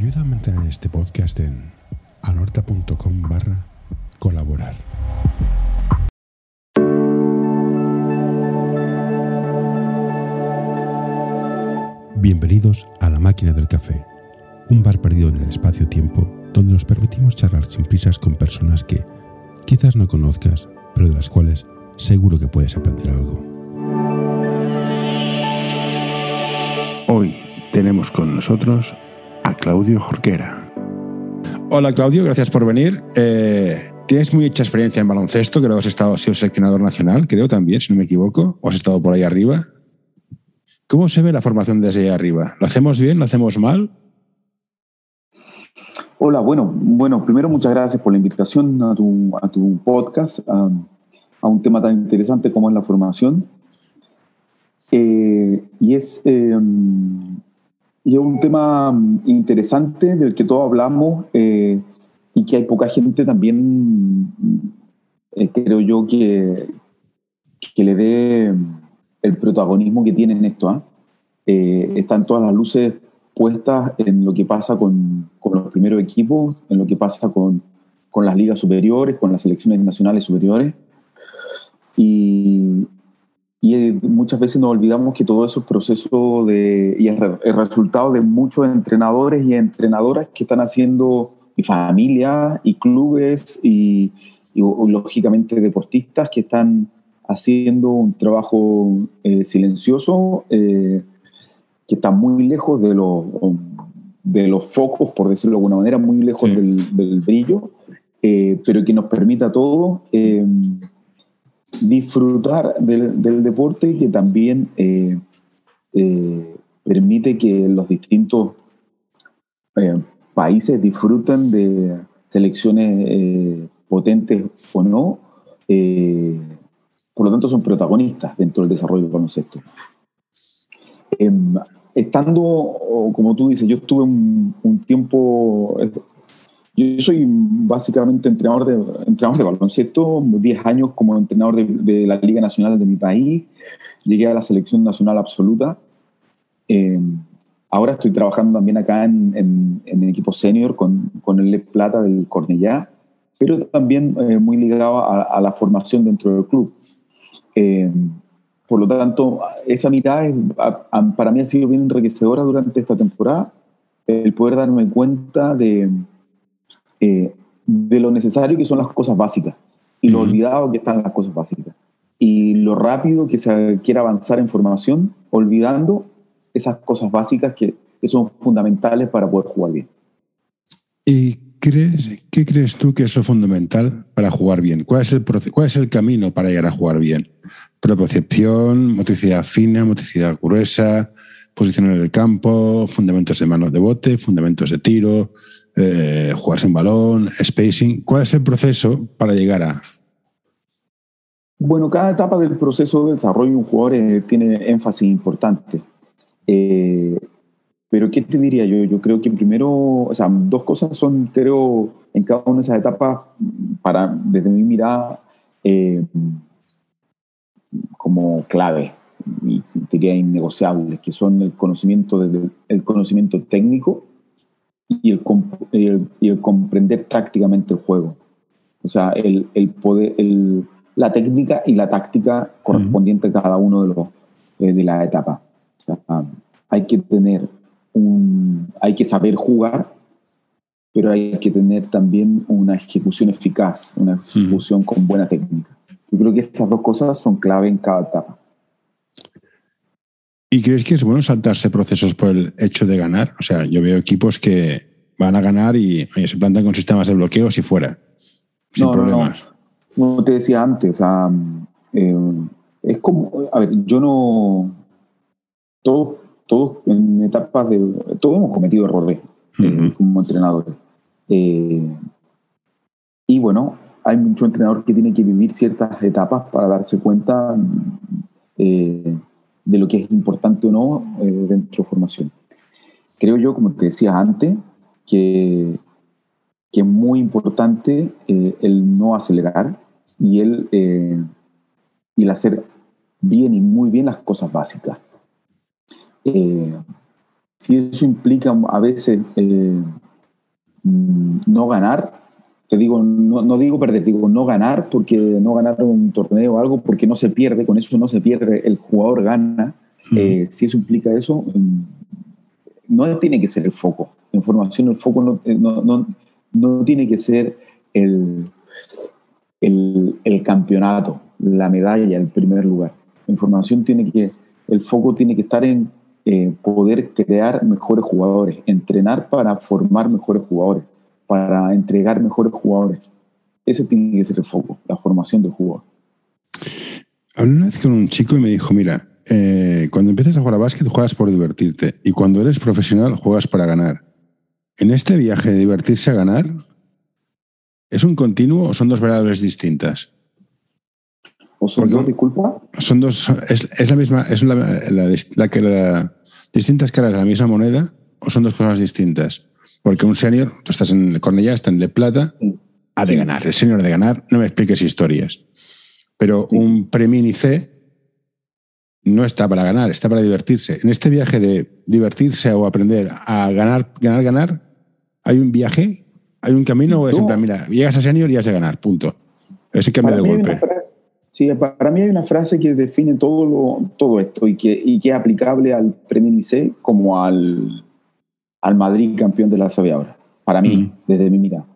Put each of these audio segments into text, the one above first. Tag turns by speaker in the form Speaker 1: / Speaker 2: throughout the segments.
Speaker 1: Ayuda a mantener este podcast en anorta.com barra colaborar. Bienvenidos a La Máquina del Café, un bar perdido en el espacio-tiempo donde nos permitimos charlar sin prisas con personas que quizás no conozcas, pero de las cuales seguro que puedes aprender algo. Hoy tenemos con nosotros a Claudio Jorquera. Hola Claudio, gracias por venir. Eh, tienes mucha experiencia en baloncesto, creo que has estado, has sido seleccionador nacional, creo también, si no me equivoco, o has estado por ahí arriba. ¿Cómo se ve la formación desde ahí arriba? ¿Lo hacemos bien? ¿Lo hacemos mal?
Speaker 2: Hola, bueno, bueno, primero muchas gracias por la invitación a tu, a tu podcast, a, a, un tema tan interesante como es la formación. Eh, y es, eh, y es un tema interesante del que todos hablamos eh, y que hay poca gente también, eh, creo yo, que, que le dé el protagonismo que tiene en esto. ¿ah? Eh, están todas las luces puestas en lo que pasa con, con los primeros equipos, en lo que pasa con, con, las ligas superiores, con las selecciones nacionales superiores. Y, y muchas veces nos olvidamos que todo eso es proceso de, y es el resultado de muchos entrenadores y entrenadoras que están haciendo, y familias, y clubes, y, y, lógicamente deportistas que están haciendo un trabajo eh, silencioso eh, que está muy lejos de, lo, de los focos, por decirlo de alguna manera, muy lejos sí. del, del, brillo, eh, pero que nos permita a todos disfrutar del, del, deporte que también eh, eh, permite que los distintos eh, países disfruten de selecciones potentes o no. por lo tanto, son protagonistas dentro del desarrollo del baloncesto. Em, estando, como tú dices, yo estuve un tiempo yo soy básicamente entrenador de, entrenador de baloncesto, 10 años como entrenador de, de, la Liga Nacional de mi país, llegué a la selección nacional absoluta. Eh, ahora estoy trabajando también acá en, en, en equipo senior con, con el Le Plata del Cornellá, pero también eh, muy ligado a, a, la formación dentro del club. Eh, por lo tanto, esa mirada es, a, a, para mí ha sido bien enriquecedora durante esta temporada, el poder darme cuenta de eh, de lo necesario que son las cosas básicas y lo olvidado que están las cosas básicas y lo rápido que se quiere avanzar en formación olvidando esas cosas básicas que, que son fundamentales para poder jugar bien.
Speaker 1: ¿Y crees, qué crees tú que es lo fundamental para jugar bien? ¿Cuál es el, cuál es el camino para llegar a jugar bien? Propiocepción, motricidad fina, motricidad gruesa, posición en el campo, fundamentos de manos de bote, fundamentos de tiro, eh, jugar sin balón, spacing. ¿Cuál es el proceso para llegar a...?
Speaker 2: Bueno, cada etapa del proceso de desarrollo de un jugador eh, tiene énfasis importante. Eh, pero ¿qué te diría yo? Yo creo que primero, o sea, dos cosas son, creo, en cada una de esas etapas, para, desde mi mirada, eh, como clave, y diría innegociables, que son el conocimiento, desde el conocimiento técnico, y el, y el, y el comprender tácticamente el juego. O sea, el, el poder, el, la técnica y la táctica correspondiente a cada uno de los eh, de la etapa. O sea, hay que tener un, hay que saber jugar, pero hay que tener también una ejecución eficaz, una ejecución con buena técnica. Yo creo que esas dos cosas son clave en cada etapa.
Speaker 1: ¿Y crees que es bueno saltarse procesos por el hecho de ganar? O sea, yo veo equipos que van a ganar y oye, se plantan con sistemas de bloqueos y fuera, sin
Speaker 2: no,
Speaker 1: problemas.
Speaker 2: No, no. Como te decía antes, o sea, eh, es como, a ver, yo no, todos, todos en etapas de, todos hemos cometido errores uh -huh. eh, como entrenadores. Eh, y bueno, hay mucho entrenador que tiene que vivir ciertas etapas para darse cuenta eh, de lo que es importante o no eh, dentro de formación. Creo yo, como te decía antes, que, que es muy importante eh, el no acelerar y el, eh, y el hacer bien y muy bien las cosas básicas. Eh, si eso implica a veces eh, mm, no ganar, te digo, no, digo perder, digo no ganar porque no ganar un torneo o algo porque no se pierde, con eso no se pierde, el jugador gana. Eh, si eso implica eso, mm, no tiene que ser el foco. En formación el foco no, eh, no, no, tiene que ser el, el, el, campeonato, la medalla, el primer lugar. En formación tiene que, el foco tiene que estar en eh, poder crear mejores jugadores, entrenar para formar mejores jugadores, para entregar mejores jugadores. Ese tiene que ser el foco, la formación del jugador.
Speaker 1: Hablé una vez con un chico y me dijo, mira, eh, cuando empiezas a jugar a básquet juegas por divertirte y cuando eres profesional juegas para ganar. En este viaje de divertirse a ganar, ¿es un continuo o son dos variables distintas?
Speaker 2: ¿O son dos, disculpa?
Speaker 1: Son dos, es, la misma, es la, la, que la, distintas caras de la misma moneda o son dos cosas distintas. Porque un senior, tú estás en el Cornellá, está en de plata, ha de ganar. El senior de ganar, no me expliques historias. Pero un premini C no está para ganar, está para divertirse. En este viaje de divertirse o aprender a ganar, ganar, ganar, hay un viaje, hay un camino o es en mira, llegas a senior y has de ganar, punto. Ese cambio de golpe.
Speaker 2: Sí, para mí hay una frase que define todo, lo, todo esto y que, y que es aplicable al Preminice como al, al Madrid campeón de la sabe ahora, para mí, desde mi mirada,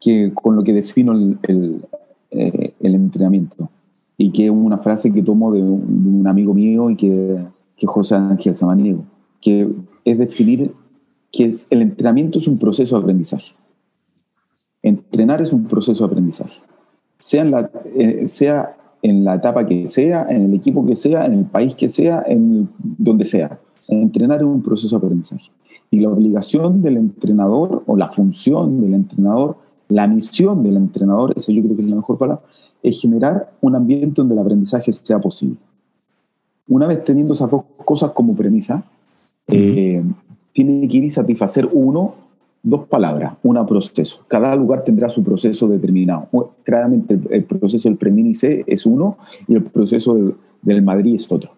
Speaker 2: que con lo que defino el, el, eh, el, entrenamiento y que es una frase que tomo de un, amigo mío y que, que José Ángel Samaniego, que es definir que es, el entrenamiento es un proceso de aprendizaje. Entrenar es un proceso de aprendizaje. Sea, en la, eh, sea en la etapa que sea, en el equipo que sea, en el país que sea, en donde sea. Entrenar es un proceso de aprendizaje. Y la obligación del entrenador, o la función del entrenador, la misión del entrenador, eso yo creo que es la mejor palabra, es generar un ambiente donde el aprendizaje sea posible. Una vez teniendo esas dos cosas como premisa, eh, tiene que ir y satisfacer uno dos palabras, una proceso. Cada lugar tendrá su proceso determinado. Claramente el, proceso del Preminice es uno y el proceso del, Madrid es otro.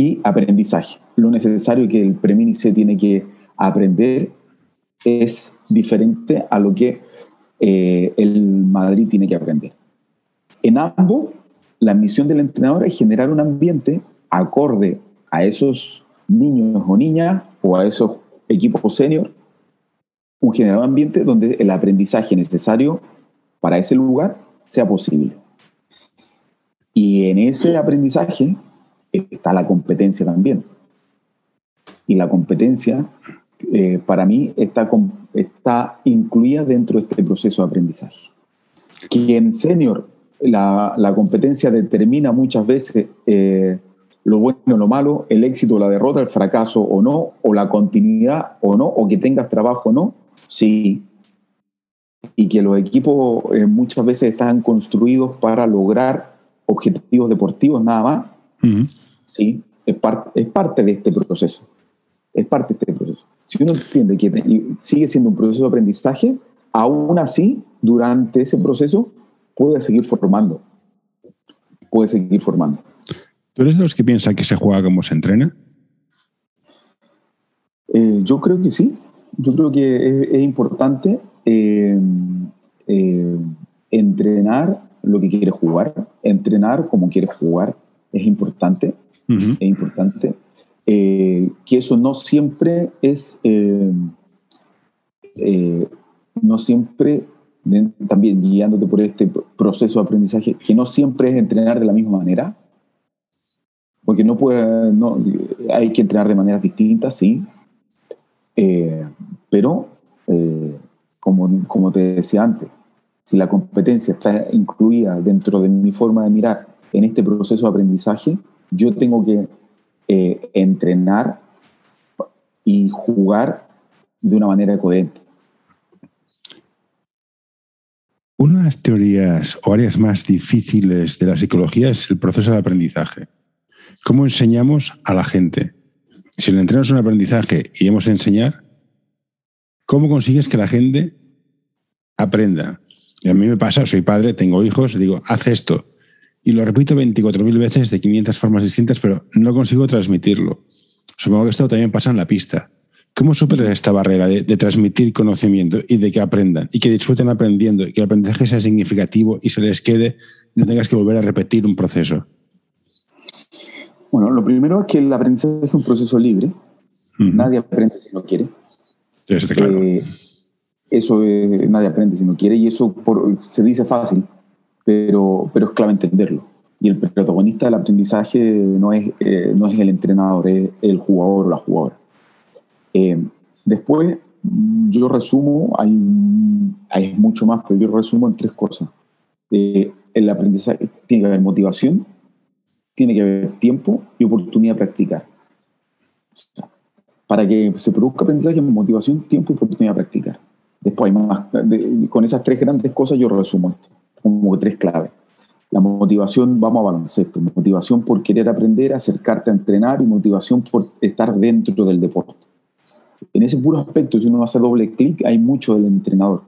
Speaker 2: Y aprendizaje. Lo necesario que el Preminice tiene que aprender es diferente a lo que eh, el Madrid tiene que aprender. En ambos, la misión del entrenador es generar un ambiente acorde a esos niños o niñas o a esos equipo senior, un general ambiente donde el aprendizaje necesario para ese lugar sea posible. Y en ese aprendizaje está la competencia también. Y la competencia, eh, para mí, está, está incluida dentro de este proceso de aprendizaje. Que en senior la, la competencia determina muchas veces eh, lo bueno lo malo, el éxito o la derrota, el fracaso o no, o la continuidad o no, o que tengas trabajo o no, sí. Y que los equipos eh, muchas veces están construidos para lograr objetivos deportivos nada más, sí, es, parte es parte de este proceso. Es parte de este proceso. Si uno entiende que sigue siendo un proceso de aprendizaje, aún así, durante ese proceso, puede seguir formando. Puede seguir formando.
Speaker 1: ¿Tú eres de los que piensan que se juega como se entrena?
Speaker 2: Eh, yo creo que sí. Yo creo que es, importante eh, eh, entrenar lo que quieres jugar, entrenar como quieres jugar. Es importante. Es importante. que eso no siempre es. no siempre también guiándote por este proceso de aprendizaje, que no siempre es entrenar de la misma manera, porque no puede, no, hay que entrenar de maneras distintas, sí, eh, pero eh, como, como te decía antes, si la competencia está incluida dentro de mi forma de mirar en este proceso de aprendizaje, yo tengo que eh, entrenar y jugar de una manera coherente.
Speaker 1: Una de las teorías o áreas más difíciles de la psicología es el proceso de aprendizaje. ¿Cómo enseñamos a la gente? Si el entreno es un aprendizaje y hemos de enseñar, ¿cómo consigues que la gente aprenda? Y a mí me pasa, soy padre, tengo hijos, digo, haz esto. Y lo repito 24.000 veces de 500 formas distintas, pero no consigo transmitirlo. Supongo que esto también pasa en la pista. ¿Cómo superas esta barrera de, transmitir conocimiento y de que aprendan y que disfruten aprendiendo y que el aprendizaje sea significativo y se les quede y no tengas que volver a repetir un proceso?
Speaker 2: Bueno, lo primero es que el aprendizaje es un proceso libre. Nadie aprende si no quiere.
Speaker 1: Eso claro.
Speaker 2: Eh, eso nadie aprende si no quiere y eso se dice fácil, pero, pero es clave entenderlo. Y el protagonista del aprendizaje no es, eh, no es el entrenador, es el jugador o la jugadora. Eh, después, yo resumo, hay, hay mucho más, pero yo resumo en tres cosas. Eh, el aprendizaje tiene que haber motivación, tiene que haber tiempo y oportunidad de practicar. para que se produzca aprendizaje, motivación, tiempo y oportunidad de practicar. Después hay más, con esas tres grandes cosas yo resumo esto, como tres claves. La motivación, vamos a baloncesto, motivación por querer aprender, acercarte a entrenar y motivación por estar dentro del deporte. En ese puro aspecto, si uno hace doble clic, hay mucho del entrenador.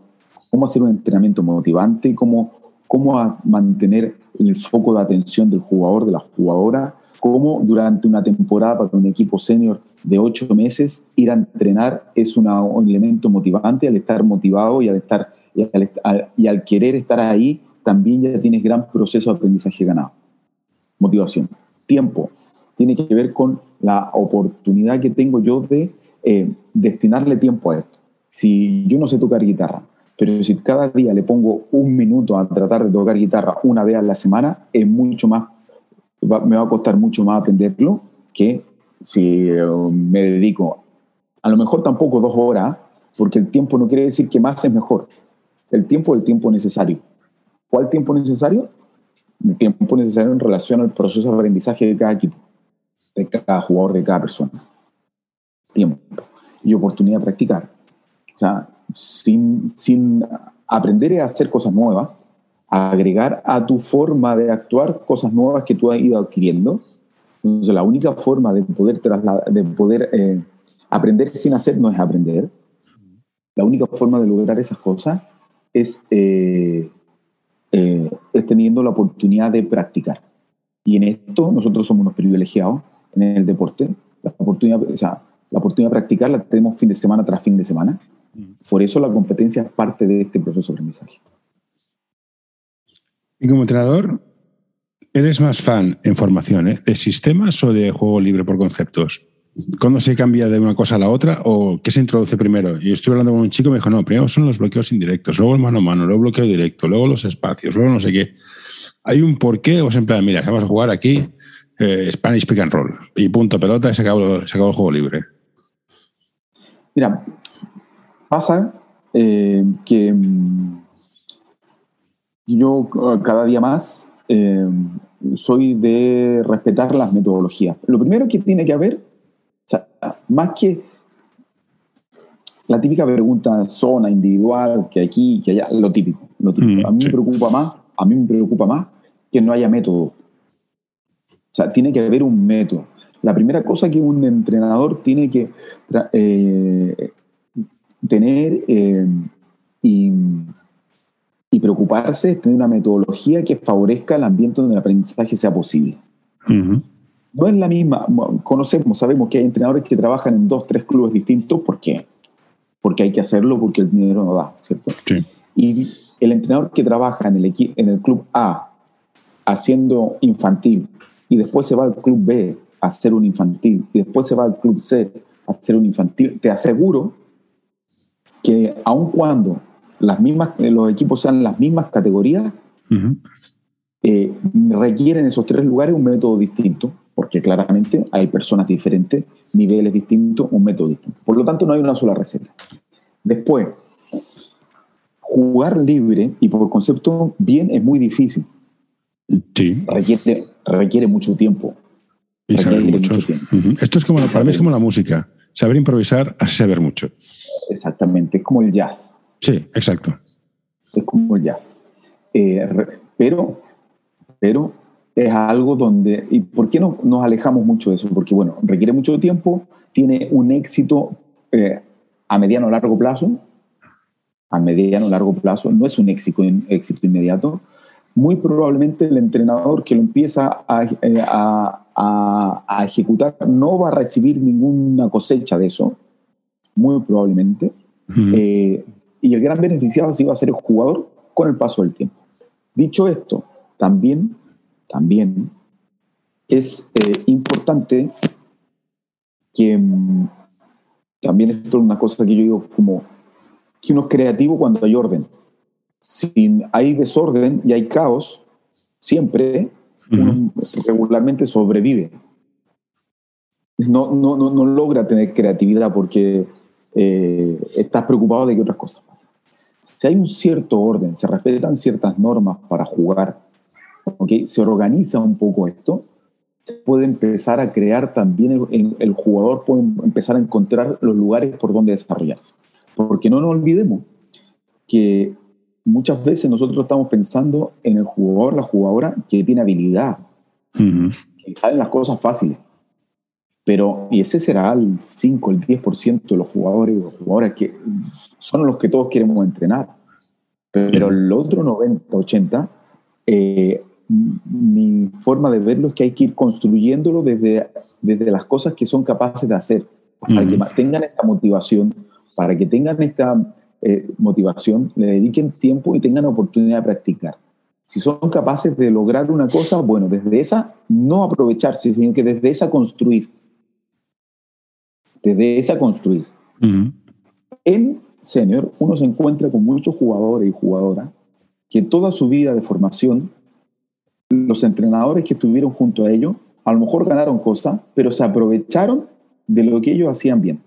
Speaker 2: Cómo hacer un entrenamiento motivante, cómo, cómo mantener el foco de atención del jugador, de la jugadora, cómo durante una temporada para un equipo senior de ocho meses ir a entrenar es un elemento motivante al estar motivado y al, estar, y al querer estar ahí también ya tienes gran proceso de aprendizaje ganado. Motivación. Tiempo. Tiene que ver con la oportunidad que tengo yo de eh, destinarle tiempo a esto. Si yo no sé tocar guitarra, pero si cada día le pongo un minuto a tratar de tocar guitarra una vez a la semana, es mucho más, me va a costar mucho más aprenderlo que si eh, me dedico, a lo mejor tampoco dos horas, porque el tiempo no quiere decir que más es mejor. El tiempo el tiempo necesario. ¿Cuál tiempo necesario? El tiempo necesario en relación al proceso de aprendizaje de cada equipo, de cada jugador, de cada persona. Tiempo y oportunidad de practicar. O sea, sin, sin aprender a hacer cosas nuevas, agregar a tu forma de actuar cosas nuevas que tú has ido adquiriendo. Entonces, la única forma de poder, de poder eh, aprender sin hacer no es aprender. La única forma de lograr esas cosas es eh, eh, es teniendo la oportunidad de practicar. Y en esto nosotros somos unos privilegiados en el deporte. La oportunidad, o sea, la oportunidad de practicar la tenemos fin de semana tras fin de semana. Por eso la competencia es parte de este proceso de aprendizaje.
Speaker 1: Y como entrenador, ¿eres más fan en formación eh, de sistemas o de juego libre por conceptos? ¿Cuándo se cambia de una cosa a la otra o qué se introduce primero? Y estuve hablando con un chico y me dijo, no, primero son los bloqueos indirectos, luego el mano a mano, luego el bloqueo directo, luego los espacios, luego no sé qué. ¿Hay un porqué o es en plan, mira, vamos a jugar aquí eh, Spanish Pick and Roll y punto pelota y se acabó, se acabó el juego libre?
Speaker 2: Mira, pasa eh, que mm, yo cada día más eh, soy de respetar las metodologías. Lo primero que tiene que haber más que la típica pregunta zona individual, que aquí, que allá, lo típico. Lo típico. Mm, a mí me preocupa más, a mí me preocupa más que no haya método. O sea, tiene que haber un método. La primera cosa que un entrenador tiene que eh, tener eh, y, preocuparse es tener una metodología que favorezca el ambiente donde el aprendizaje sea posible no es la misma. Conocemos, sabemos que hay entrenadores que trabajan en dos, tres clubes distintos. ¿Por qué? Porque hay que hacerlo porque el dinero no da, ¿cierto? Y el entrenador que trabaja en el, en el club A haciendo infantil y después se va al club B a hacer un infantil y después se va al club C a hacer un infantil, te aseguro que aun cuando las mismas, los equipos sean las mismas categorías, eh, requieren esos tres lugares un método distinto porque claramente hay personas diferentes, niveles distintos, un método distinto. Por lo tanto, no hay una sola receta. Después, jugar libre y por concepto bien es muy difícil.
Speaker 1: Sí.
Speaker 2: Requiere, requiere mucho tiempo.
Speaker 1: Y saber mucho. Esto es como, la, para mí es como la música. Saber improvisar hace saber mucho.
Speaker 2: Exactamente, es como el jazz.
Speaker 1: Sí, exacto.
Speaker 2: Es como el jazz. Eh, pero, pero es algo donde, ¿y por qué no, nos alejamos mucho de eso? Porque, bueno, requiere mucho tiempo, tiene un éxito eh, a mediano o largo plazo, a mediano o largo plazo, no es un éxito, éxito inmediato. Muy probablemente el entrenador que lo empieza a, eh, a, a, ejecutar, no va a recibir ninguna cosecha de eso, muy probablemente. Eh, y el gran beneficiado sí va a ser el jugador con el paso del tiempo. Dicho esto, también, también es eh, importante que mm, también esto es una cosa que yo digo como que uno es creativo cuando hay orden. Si hay desorden y hay caos, siempre uno regularmente sobrevive. No, no, no, logra tener creatividad porque eh, estás preocupado de que otras cosas pasen. Si hay un cierto orden, se respetan ciertas normas para jugar, ¿okay? se organiza un poco esto, se puede empezar a crear también, el, el, jugador puede empezar a encontrar los lugares por donde desarrollarse. Porque no nos olvidemos que muchas veces nosotros estamos pensando en el jugador, la jugadora que tiene habilidad, que salen las cosas fáciles. Pero, y ese será el 5, el 10% de los jugadores o jugadoras que son los que todos queremos entrenar. Pero el otro 90, 80, eh, mi forma de verlo es que hay que ir construyéndolo desde, desde las cosas que son capaces de hacer, para que tengan esta motivación, para que tengan esta eh, motivación, le dediquen tiempo y tengan oportunidad de practicar. Si son capaces de lograr una cosa, bueno, desde esa no aprovecharse, sino que desde esa construir. Desde esa construir. En senior uno se encuentra con muchos jugadores y jugadoras que toda su vida de formación, los entrenadores que estuvieron junto a ellos, a lo mejor ganaron cosas, pero se aprovecharon de lo que ellos hacían bien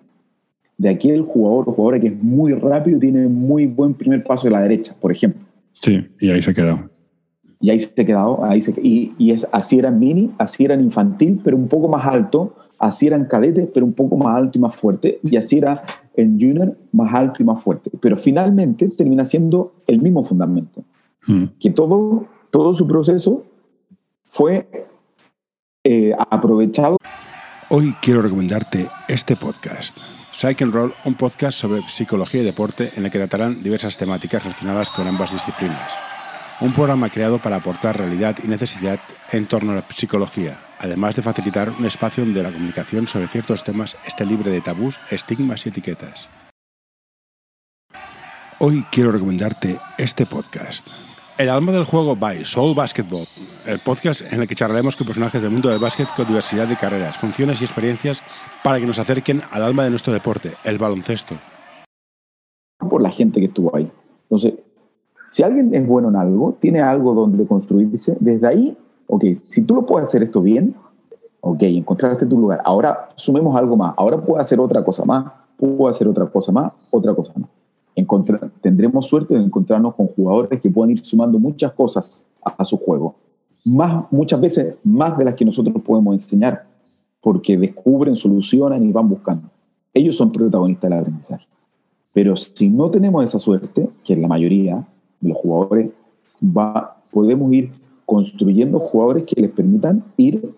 Speaker 2: de aquel jugador o jugadora que es muy rápido tiene muy buen primer paso de la derecha, por ejemplo.
Speaker 1: Sí, y ahí se quedado.
Speaker 2: Y ahí se ha quedado, ahí se, y, y es, así eran mini, así eran infantil, pero un poco más alto, así eran cadetes, pero un poco más alto y más fuerte, y así era en junior más alto y más fuerte. Pero finalmente termina siendo el mismo fundamento, mm. que todo, todo su proceso fue eh, aprovechado.
Speaker 1: Hoy quiero recomendarte este podcast. Psych and Roll, un podcast sobre psicología y deporte en el que tratarán diversas temáticas relacionadas con ambas disciplinas. Un programa creado para aportar realidad y necesidad en torno a la psicología, además de facilitar un espacio donde la comunicación sobre ciertos temas esté libre de tabús, estigmas y etiquetas. Hoy quiero recomendarte este podcast. El alma del juego by Soul Basketball, el podcast en el que charlaremos con personajes del mundo del básquet con diversidad de carreras, funciones y experiencias para que nos acerquen al alma de nuestro deporte, el baloncesto.
Speaker 2: Por la gente que estuvo ahí. Entonces, si alguien es bueno en algo, tiene algo donde construirse, desde ahí, ok, si tú lo puedes hacer esto bien, ok, encontraste tu lugar. Ahora sumemos algo más. Ahora puedo hacer otra cosa más, puedo hacer otra cosa más, otra cosa más tendremos suerte de encontrarnos con jugadores que puedan ir sumando muchas cosas a, su juego. Más, muchas veces más de las que nosotros podemos enseñar, porque descubren, solucionan y van buscando. Ellos son protagonistas del aprendizaje. Pero si no tenemos esa suerte, que es la mayoría de los jugadores, va, podemos ir construyendo jugadores que les permitan ir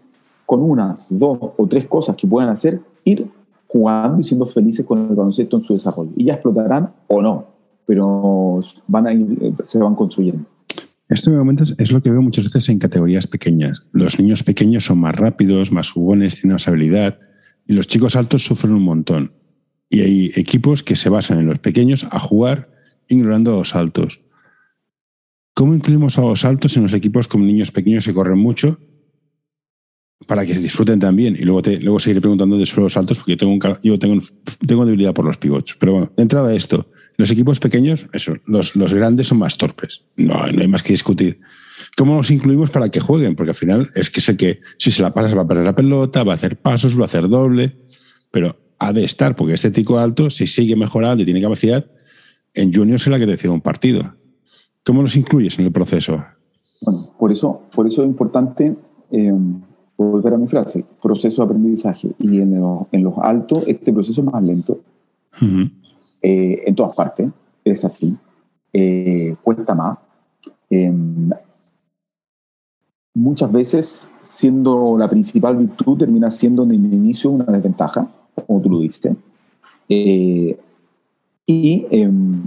Speaker 2: con una, dos o tres cosas que puedan hacer, ir jugando y siendo felices con el baloncesto en su desarrollo. Y ya explotarán o no, pero eh, se van construyendo.
Speaker 1: Esto momento es lo que veo muchas veces en categorías pequeñas. Los niños pequeños son más rápidos, más jugones, tienen más habilidad, y los chicos altos sufren un montón. Y hay equipos que se basan en los pequeños a jugar ignorando a los altos. ¿Cómo incluimos a los altos en los equipos con niños pequeños que corren mucho para que disfruten también. Y luego, te, luego seguiré preguntando de suelos altos porque yo tengo, yo tengo, tengo debilidad por los pivots. Pero bueno, de entrada esto, los equipos pequeños, eso, los, los grandes son más torpes. No, no hay más que discutir. ¿Cómo los incluimos para que jueguen? Porque al final es que sé que si se la pasas va a perder la pelota, va a hacer pasos, va a hacer doble, pero ha de estar, porque este tico alto, si sigue mejorando y tiene capacidad, en junior será que decida un partido. ¿Cómo los incluyes en el proceso?
Speaker 2: Bueno, por eso, por eso es importante eh, volver a mi frase, proceso de aprendizaje. Y en, en los altos, este proceso es más lento. Eh, en todas partes, es así. Eh, cuesta más. Em, muchas veces, siendo la principal virtud, termina siendo en el inicio una desventaja, como tú lo dijiste. Eh, y em,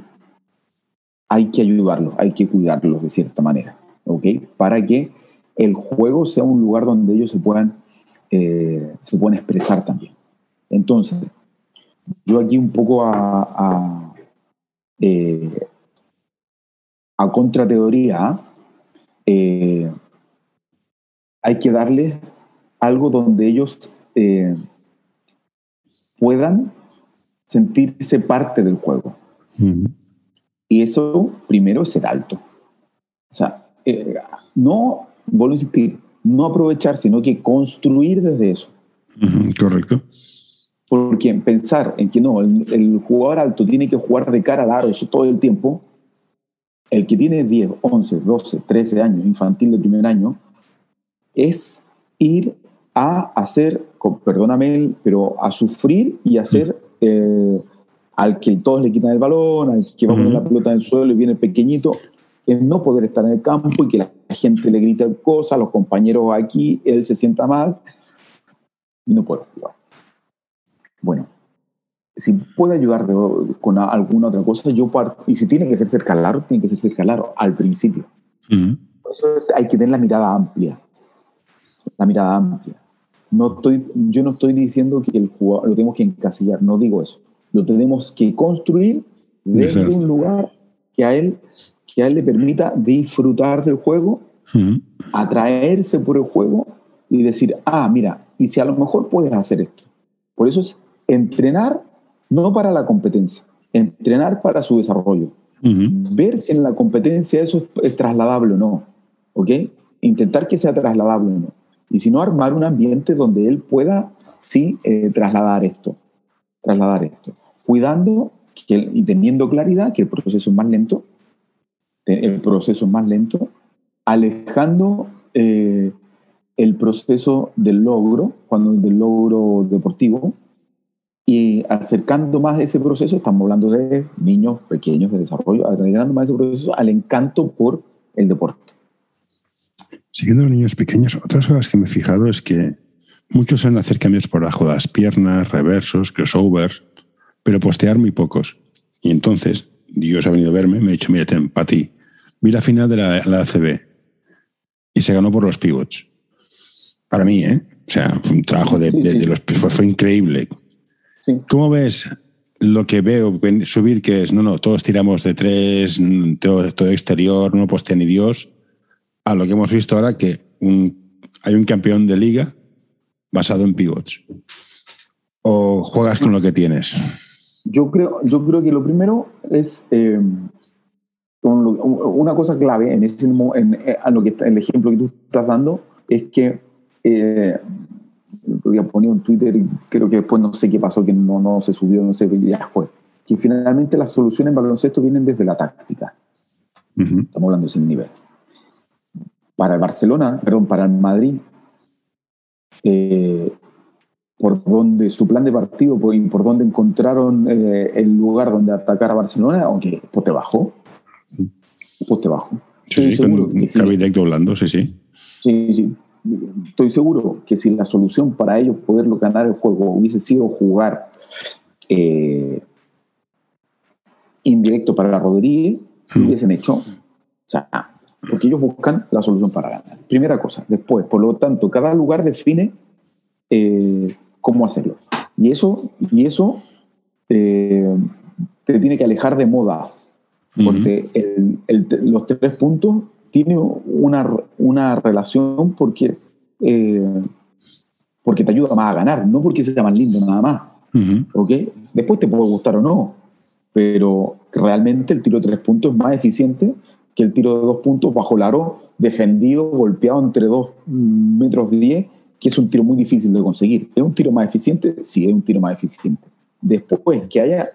Speaker 2: hay que ayudarlos, hay que cuidarlos de cierta manera, ¿ok? Para que el juego sea un lugar donde ellos se puedan eh, se pueden expresar también. Entonces, yo aquí un poco a, a, eh, a contrateoría, eh, hay que darles algo donde ellos eh, puedan sentirse parte del juego. Y eso primero es ser alto. O sea, no, vuelvo a insistir, no aprovechar, sino que construir desde eso.
Speaker 1: correcto.
Speaker 2: Porque pensar en que no, el, jugador alto tiene que jugar de cara al aro eso todo el tiempo, el que tiene 10, 11, 12, 13 años, infantil de primer año, es ir a hacer, perdóname, pero a sufrir y hacer eh, al que todos le quitan el balón, al que va a poner la pelota en el suelo y viene pequeñito, es no poder estar en el campo y que la gente le grite cosas, los compañeros aquí, él se sienta mal y no puede jugar. Bueno, si puede ayudar con alguna otra cosa, yo parto, y si tiene que ser cerca claro, tiene que ser cerca claro al principio. Por eso hay que tener la mirada amplia. La mirada amplia. No estoy, yo no estoy diciendo que el jugador lo tenemos que encasillar, no digo eso. Lo tenemos que construir desde un lugar que a él, que a él le permita disfrutar del juego, atraerse por el juego y decir, ah, mira, y si a lo mejor puedes hacer esto. Por eso es entrenar no para la competencia, entrenar para su desarrollo. Ver si en la competencia eso es, trasladable o no. ¿Ok? Intentar que sea trasladable o no. Y si no, armar un ambiente donde él pueda, sí, eh, trasladar esto. Trasladar esto. Cuidando que, y teniendo claridad que el proceso es más lento, el proceso es más lento, alejando eh, el proceso del logro, cuando del logro deportivo, y acercando más ese proceso, estamos hablando de niños pequeños de desarrollo, agregando más ese proceso al encanto por el deporte.
Speaker 1: Siguiendo los niños pequeños, otras cosas que me he fijado es que muchos suelen hacer cambios por abajo de las piernas, reversos, crossovers, pero postear muy pocos. Y entonces, Dios ha venido a verme, me ha dicho, mira, ten, Pati, vi la final de la, la ACB y se ganó por los pivots. Para mí, ¿eh? O sea, fue un trabajo de, los... Fue, fue increíble. ¿Cómo ves lo que veo subir que es, no, no, todos tiramos de tres, todo, todo exterior, no postea ni Dios, a lo que hemos visto ahora que hay un campeón de liga basado en pivots? ¿O juegas con lo que tienes?
Speaker 2: Yo creo, yo creo que lo primero es eh, una cosa clave en, ese, en, eh, lo que, el ejemplo que tú estás dando es que eh, podía poner un Twitter y creo que después no sé qué pasó, que no, no se subió, no sé, ya fue. Que finalmente las soluciones en baloncesto vienen desde la táctica. Estamos hablando ese nivel. Para el Barcelona, perdón, para el Madrid, eh, por donde su plan de partido por, y por donde encontraron eh, el lugar donde atacar a Barcelona, aunque pues te bajó. Pues te bajó.
Speaker 1: Sí, sí, seguro con, sí. sí, sí.
Speaker 2: Sí, sí estoy seguro que si la solución para ellos poderlo ganar el juego hubiese sido jugar eh, indirecto para Rodríguez, lo hubiesen hecho. O sea, porque ellos buscan la solución para ganar. Primera cosa. Después, por lo tanto, cada lugar define eh, cómo hacerlo. Y eso, y eso eh, te tiene que alejar de modas. Porque los tres puntos tiene una, una relación porque, eh, porque te ayuda más a ganar, no porque sea más lindo nada más. Después te puede gustar o no, pero realmente el tiro de tres puntos es más eficiente que el tiro de dos puntos bajo el aro, defendido, golpeado entre dos metros diez, que es un tiro muy difícil de conseguir. ¿Es un tiro más eficiente? Sí, es un tiro más eficiente. Después, que haya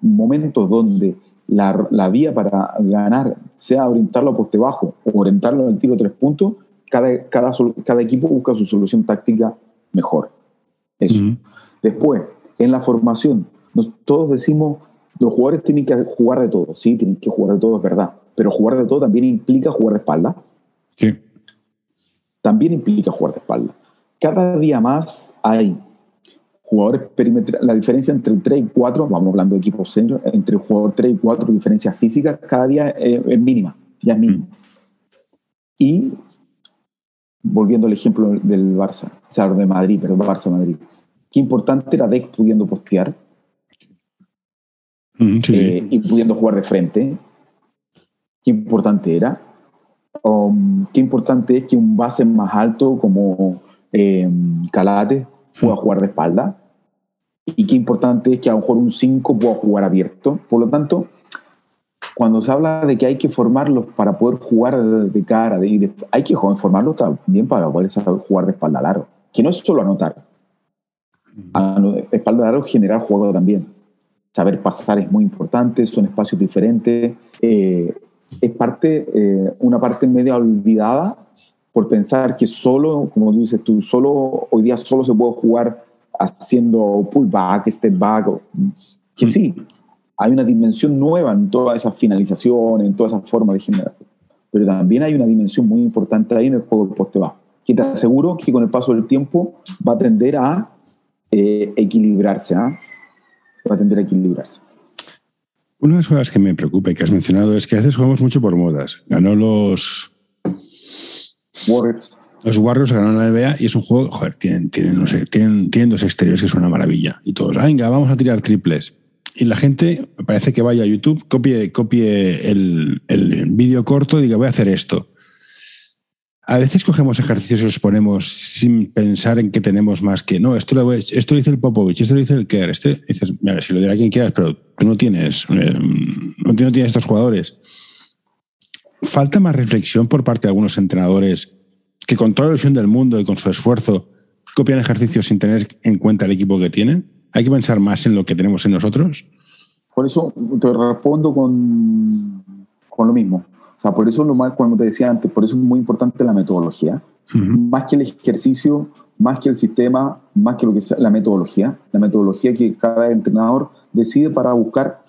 Speaker 2: momentos donde la, vía para ganar sea orientarlo a poste bajo o orientarlo al tiro tres puntos, cada, cada, cada equipo busca su solución táctica mejor. Eso. Después, en la formación, todos decimos, los jugadores tienen que jugar de todo. Sí, tienen que jugar de todo, es verdad. Pero jugar de todo también implica jugar de espalda.
Speaker 1: Sí.
Speaker 2: También implica jugar de espalda. Cada día más hay jugadores perimetrales, la diferencia entre el 3 y 4, vamos hablando de equipos centros, entre el jugador 3 y 4, diferencias físicas, cada día es, mínima, ya es mínima. Y volviendo al ejemplo del Barça, o sea, de Madrid, pero Barça-Madrid. Qué importante era Deck pudiendo postear
Speaker 1: Mm, sí,
Speaker 2: eh, y pudiendo jugar de frente. Qué importante era. Um, qué importante es que un base más alto como eh, Calate pueda jugar de espalda. Y qué importante es que a lo mejor un 5 pueda jugar abierto. Por lo tanto, cuando se habla de que hay que formarlos para poder jugar de cara, de, de- hay que formarlos también para poder saber jugar de espalda largo. Que no es solo anotar. Ano- espalda largo generar juego también. Saber pasar es muy importante, son espacios diferentes. eh, es parte, eh, una parte media olvidada por pensar que solo, como dices tú, solo, hoy día solo se puede jugar haciendo pullback, step back, que
Speaker 1: Mm.
Speaker 2: sí, hay una dimensión nueva en todas esas finalizaciones, en todas esas formas de generar. Pero también hay una dimensión muy importante ahí en el juego del poste bajo, que te aseguro que con el paso del tiempo va a tender a eh, equilibrarse, ¿ah? va a tender a equilibrarse.
Speaker 1: Una de las cosas que me preocupa y que has mencionado es que a veces jugamos mucho por modas. Ganó los,
Speaker 2: Warriors,
Speaker 1: los Warriors, ganó la NBA y es un juego, joder, tienen, tienen, no sé, tienen, tienen dos exteriores que son una maravilla. Y todos, "Ah, venga, vamos a tirar triples. Y la gente parece que vaya a YouTube, copie, copie el, el vídeo corto y diga, voy a hacer esto. A veces cogemos ejercicios y los ponemos sin pensar en que tenemos más que, no, esto lo, esto lo dice el Popovich, esto lo dice el Kerr, este, dices, mira, si lo dirá quien quieras, pero tú no tienes, eh, no tienes estos jugadores. Falta más reflexión por parte de algunos entrenadores que con toda la ilusión del mundo y con su esfuerzo copian ejercicios sin tener en cuenta el equipo que tienen. Hay que pensar más en lo que tenemos en nosotros.
Speaker 2: Por eso te respondo con, con lo mismo. O sea, por eso lo más, como te decía antes, por eso es muy importante la metodología. Más que el ejercicio, más que el sistema, más que lo que sea, la metodología. La metodología que cada entrenador decide para buscar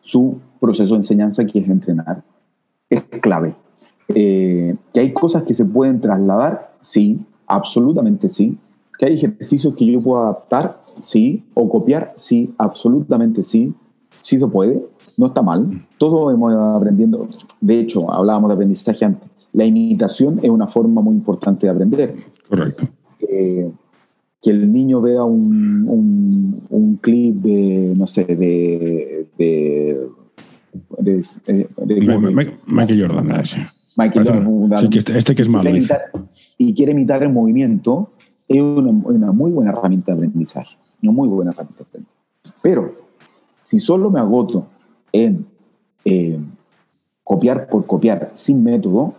Speaker 2: su proceso de enseñanza, que es entrenar. Es clave. Eh, que hay cosas que se pueden trasladar, sí, absolutamente sí. Que hay ejercicios que yo puedo adaptar, sí, o copiar, sí, absolutamente sí. Sí se puede, no está mal. Todos hemos ido aprendiendo. De hecho, hablábamos de aprendizaje antes. La imitación es una forma muy importante de aprender.
Speaker 1: Correcto.
Speaker 2: Eh, que el niño vea un, un, un clip de, no sé, de. de,
Speaker 1: Ma- ma- ma- Michael Jordan. ah.
Speaker 2: Michael Jordan,
Speaker 1: sí, que este, este que es malo.
Speaker 2: quiere imitar- y quiere imitar el movimiento, es una, una muy buena herramienta de aprendizaje. Una muy buena herramienta de aprendizaje. Pero, si solo me agoto en eh, copiar por copiar sin método,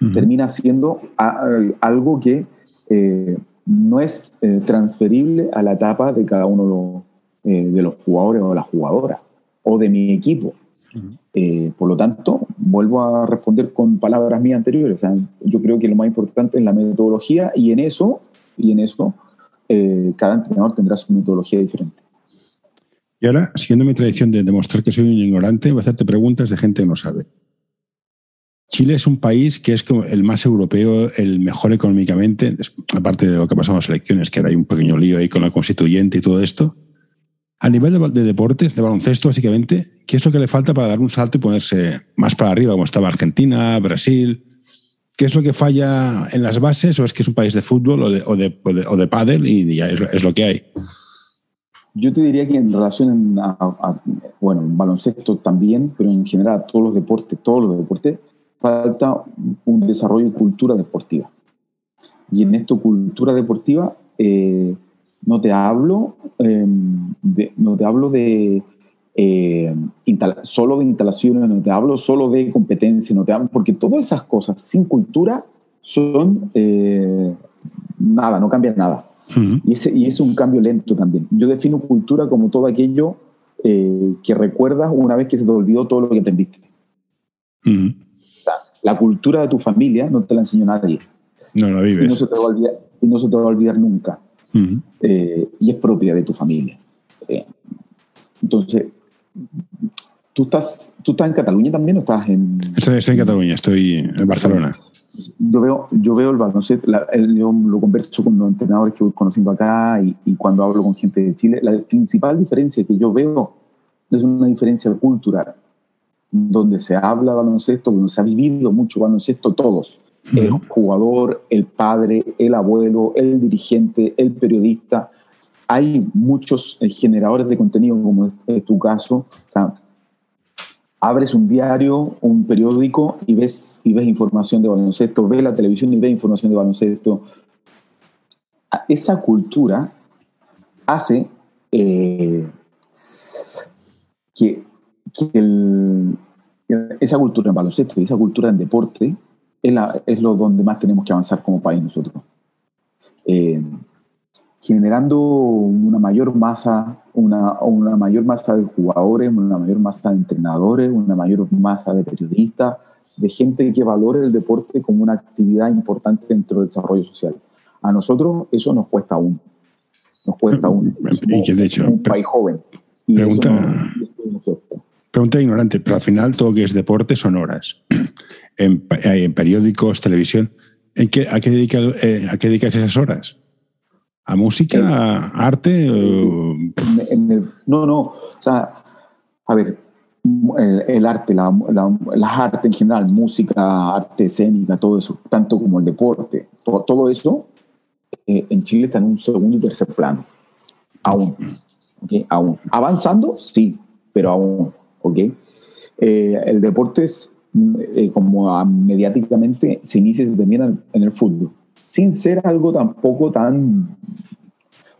Speaker 1: Ujú.
Speaker 2: termina siendo a- a- algo que eh, no es eh, transferible a la etapa de cada uno los, eh, de los jugadores o las jugadoras o de mi equipo. Eh, por lo tanto, vuelvo a responder con palabras mías anteriores. O sea, yo creo que lo más importante es la metodología y en eso, y en eso eh, cada entrenador tendrá su metodología diferente.
Speaker 1: Y ahora, siguiendo mi tradición de demostrar que soy un ignorante, voy a hacerte preguntas de gente que no sabe. Chile es un país que es como el más europeo, el mejor económicamente, aparte de lo que pasó en las elecciones, que ahora hay un pequeño lío ahí con la constituyente y todo esto. A nivel de, de deportes, de baloncesto, básicamente, ¿qué es lo que le falta para dar un salto y ponerse más para arriba, como estaba Argentina, Brasil? ¿Qué es lo que falla en las bases o es que es un país de fútbol o de, o de, o de, o de pádel y ya es, es lo que hay?
Speaker 2: Yo te diría que en relación a, a- bueno, en baloncesto también, pero en general a todos los deportes, todos los deportes, falta un desarrollo y cultura deportiva. Y en esto, cultura deportiva, eh, no te hablo, eh, de, no te hablo de eh, solo de instalaciones, no te hablo solo de competencia, no te hablo, porque todas esas cosas sin cultura son eh, nada, no cambian nada. Y ese, y es un cambio lento también. Yo defino cultura como todo aquello eh, que recuerdas una vez que se te olvidó todo lo que aprendiste. O sea, la cultura de tu familia no te la enseñó nadie.
Speaker 1: No
Speaker 2: Y no
Speaker 1: vives.
Speaker 2: se te va a olvidar, y no se te va a olvidar nunca.
Speaker 1: Ujú.
Speaker 2: Eh, y es propia de tu familia. Eh, entonces, ¿tú estás, ¿tú estás en Cataluña también o estás en...?
Speaker 1: Estoy, estoy en Cataluña, estoy en Barcelona.
Speaker 2: yo veo, yo veo el baloncesto, la- el- yo lo converso con los entrenadores que voy conociendo acá y, y cuando hablo con gente de Chile, la principal diferencia que yo veo es una diferencia cultural, donde se habla baloncesto, donde se ha vivido mucho baloncesto todos, el jugador, el padre, el abuelo, el dirigente, el periodista. Hay muchos eh, generadores de contenido, como es, tu caso. abres un diario, un periódico y ves, y ves información de baloncesto, ves la televisión y ves información de baloncesto. Esa cultura hace eh, que, esa cultura en baloncesto y esa cultura en deporte es, es lo donde más tenemos que avanzar como país nosotros. Eh, generando una mayor masa, una, una mayor masa de jugadores, una mayor masa de entrenadores, una mayor masa de periodistas, de gente que valore el deporte como una actividad importante dentro del desarrollo social. A nosotros eso nos cuesta aún. Nos cuesta aún.
Speaker 1: Y que de hecho,
Speaker 2: un país joven.
Speaker 1: Y pregunta, pregunta ignorante, pero al final todo que es deporte son horas. En, en periódicos, televisión. ¿En qué, a, qué dedica, eh, ¿A qué dedicas esas horas? ¿A música? ¿A arte?
Speaker 2: no, no. O sea, a ver, el, arte, la, las artes en general, música, arte escénica, todo eso, tanto como el deporte, todo, eso eh, en Chile está en un segundo y tercer plano. Aún. ¿okay? Aún. Avanzando, sí, pero aún. ¿ok? Eh, el deporte es eh, como mediáticamente se inicia y se termina en el fútbol, sin ser algo tampoco tan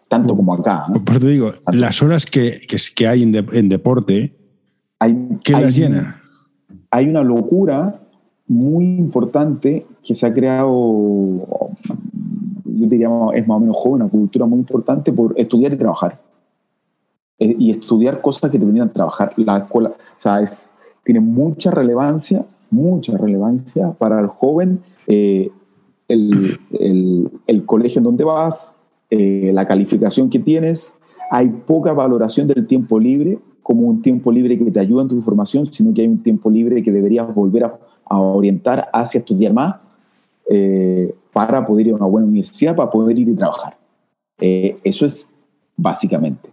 Speaker 2: tanto como acá.
Speaker 1: Por te digo, las horas que, que, hay en, en, deporte, hay, ¿qué las llena?
Speaker 2: Hay una locura muy importante que se ha creado, yo diría, es más o menos joven, una cultura muy importante por estudiar y trabajar. Eh, y estudiar cosas que te venían a trabajar. La escuela, o sea, es, tiene mucha relevancia, mucha relevancia para el joven eh, el, el, colegio en donde vas, eh, la calificación que tienes. Hay poca valoración del tiempo libre como un tiempo libre que te ayuda en tu formación, sino que hay un tiempo libre que deberías volver a, a orientar hacia estudiar más eh, para poder ir a una buena universidad, para poder ir y trabajar. eso es básicamente.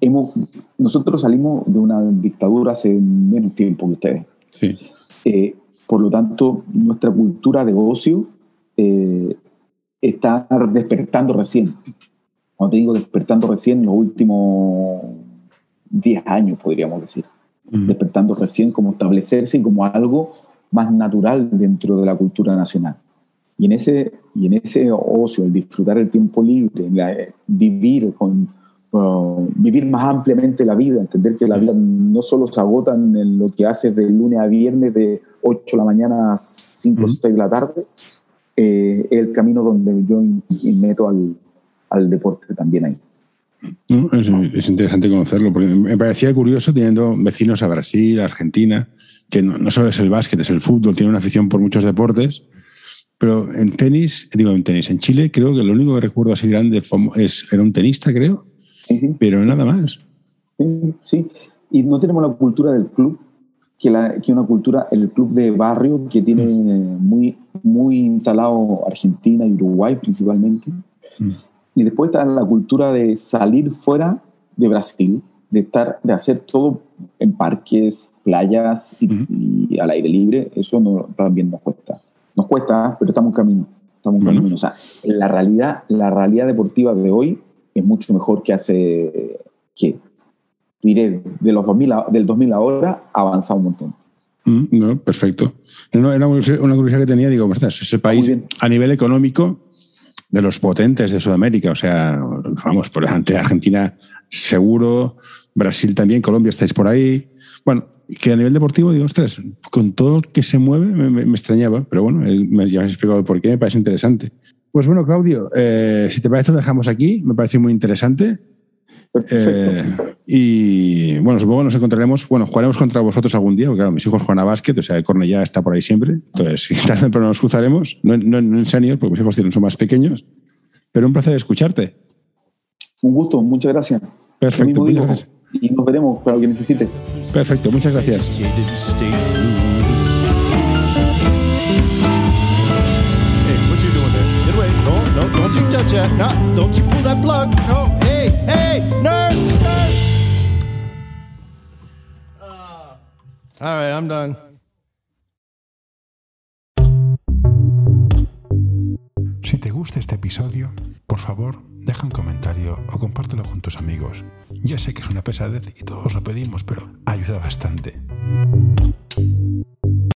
Speaker 2: Hemos, nosotros salimos de una dictadura hace menos tiempo que ustedes.
Speaker 1: Sí.
Speaker 2: Eh, por lo tanto, nuestra cultura de ocio eh, está despertando recién. Cuando te digo despertando recién, los últimos 10 años, podríamos decir. Despertando recién como establecerse y como algo más natural dentro de la cultura nacional. Y en ese, y en ese ocio, el disfrutar el tiempo libre, vivir con, vivir más ampliamente la vida, entender que la vida no solo se agota en lo que haces de lunes a viernes de 8 de la mañana a 5 o 6 de la tarde, eh, es el camino donde yo meto al, al deporte también ahí.
Speaker 1: es, interesante conocerlo, porque me parecía curioso teniendo vecinos a Brasil, a Argentina, que no, solo es el básquet, es el fútbol, tiene una afición por muchos deportes, pero en tenis, digo en tenis, en Chile creo que lo único que recuerdo así grande es, era un tenista, creo, pero nada más.
Speaker 2: Sí, y no tenemos la cultura del club, que, la, que una cultura, el club de barrio que tiene mm. muy, muy instalado Argentina y Uruguay principalmente. Mm. Y después está la cultura de salir fuera de Brasil, de, estar, de hacer todo en parques, playas y, al aire libre. Eso no, también nos cuesta. Nos cuesta, pero estamos en camino. Estamos en camino. O sea, la realidad, la realidad deportiva de hoy es mucho mejor que hace, que diré, de los 2000 del 2000 ahora, ha avanzado un montón.
Speaker 1: Mm, no, perfecto. No, era una curiosidad que tenía, digo, es ese país a nivel económico de los potentes de Sudamérica, o sea, vamos, por delante de Argentina seguro, Brasil también, Colombia estáis por ahí. Bueno, que a nivel deportivo, digo, ostras, con todo lo que se mueve me, extrañaba, pero bueno, me, ya has explicado por qué, me parece interesante. Pues bueno, Claudio, eh, si te parece, lo dejamos aquí. Me parece muy interesante. Eh, y bueno, supongo que nos encontraremos, bueno, jugaremos contra vosotros algún día, porque claro, mis hijos juegan a básquet, o sea, ya está por ahí siempre. Entonces, tarde pero nos cruzaremos, no, no, en senior, porque mis hijos tienen, son más pequeños. Pero un placer escucharte.
Speaker 2: Un gusto, muchas gracias.
Speaker 1: Perfecto, muchas gracias.
Speaker 2: Y nos veremos para lo que necesite.
Speaker 1: Perfecto, muchas gracias. No, don't you touch that. No, don't you pull that plug. No, hey, hey, nurse, nurse. Uh. All right, I'm done. Si te gusta este episodio, por favor, deja un comentario o compártelo con tus amigos. Ya sé que es una pesadez y todos lo pedimos, pero ayuda bastante.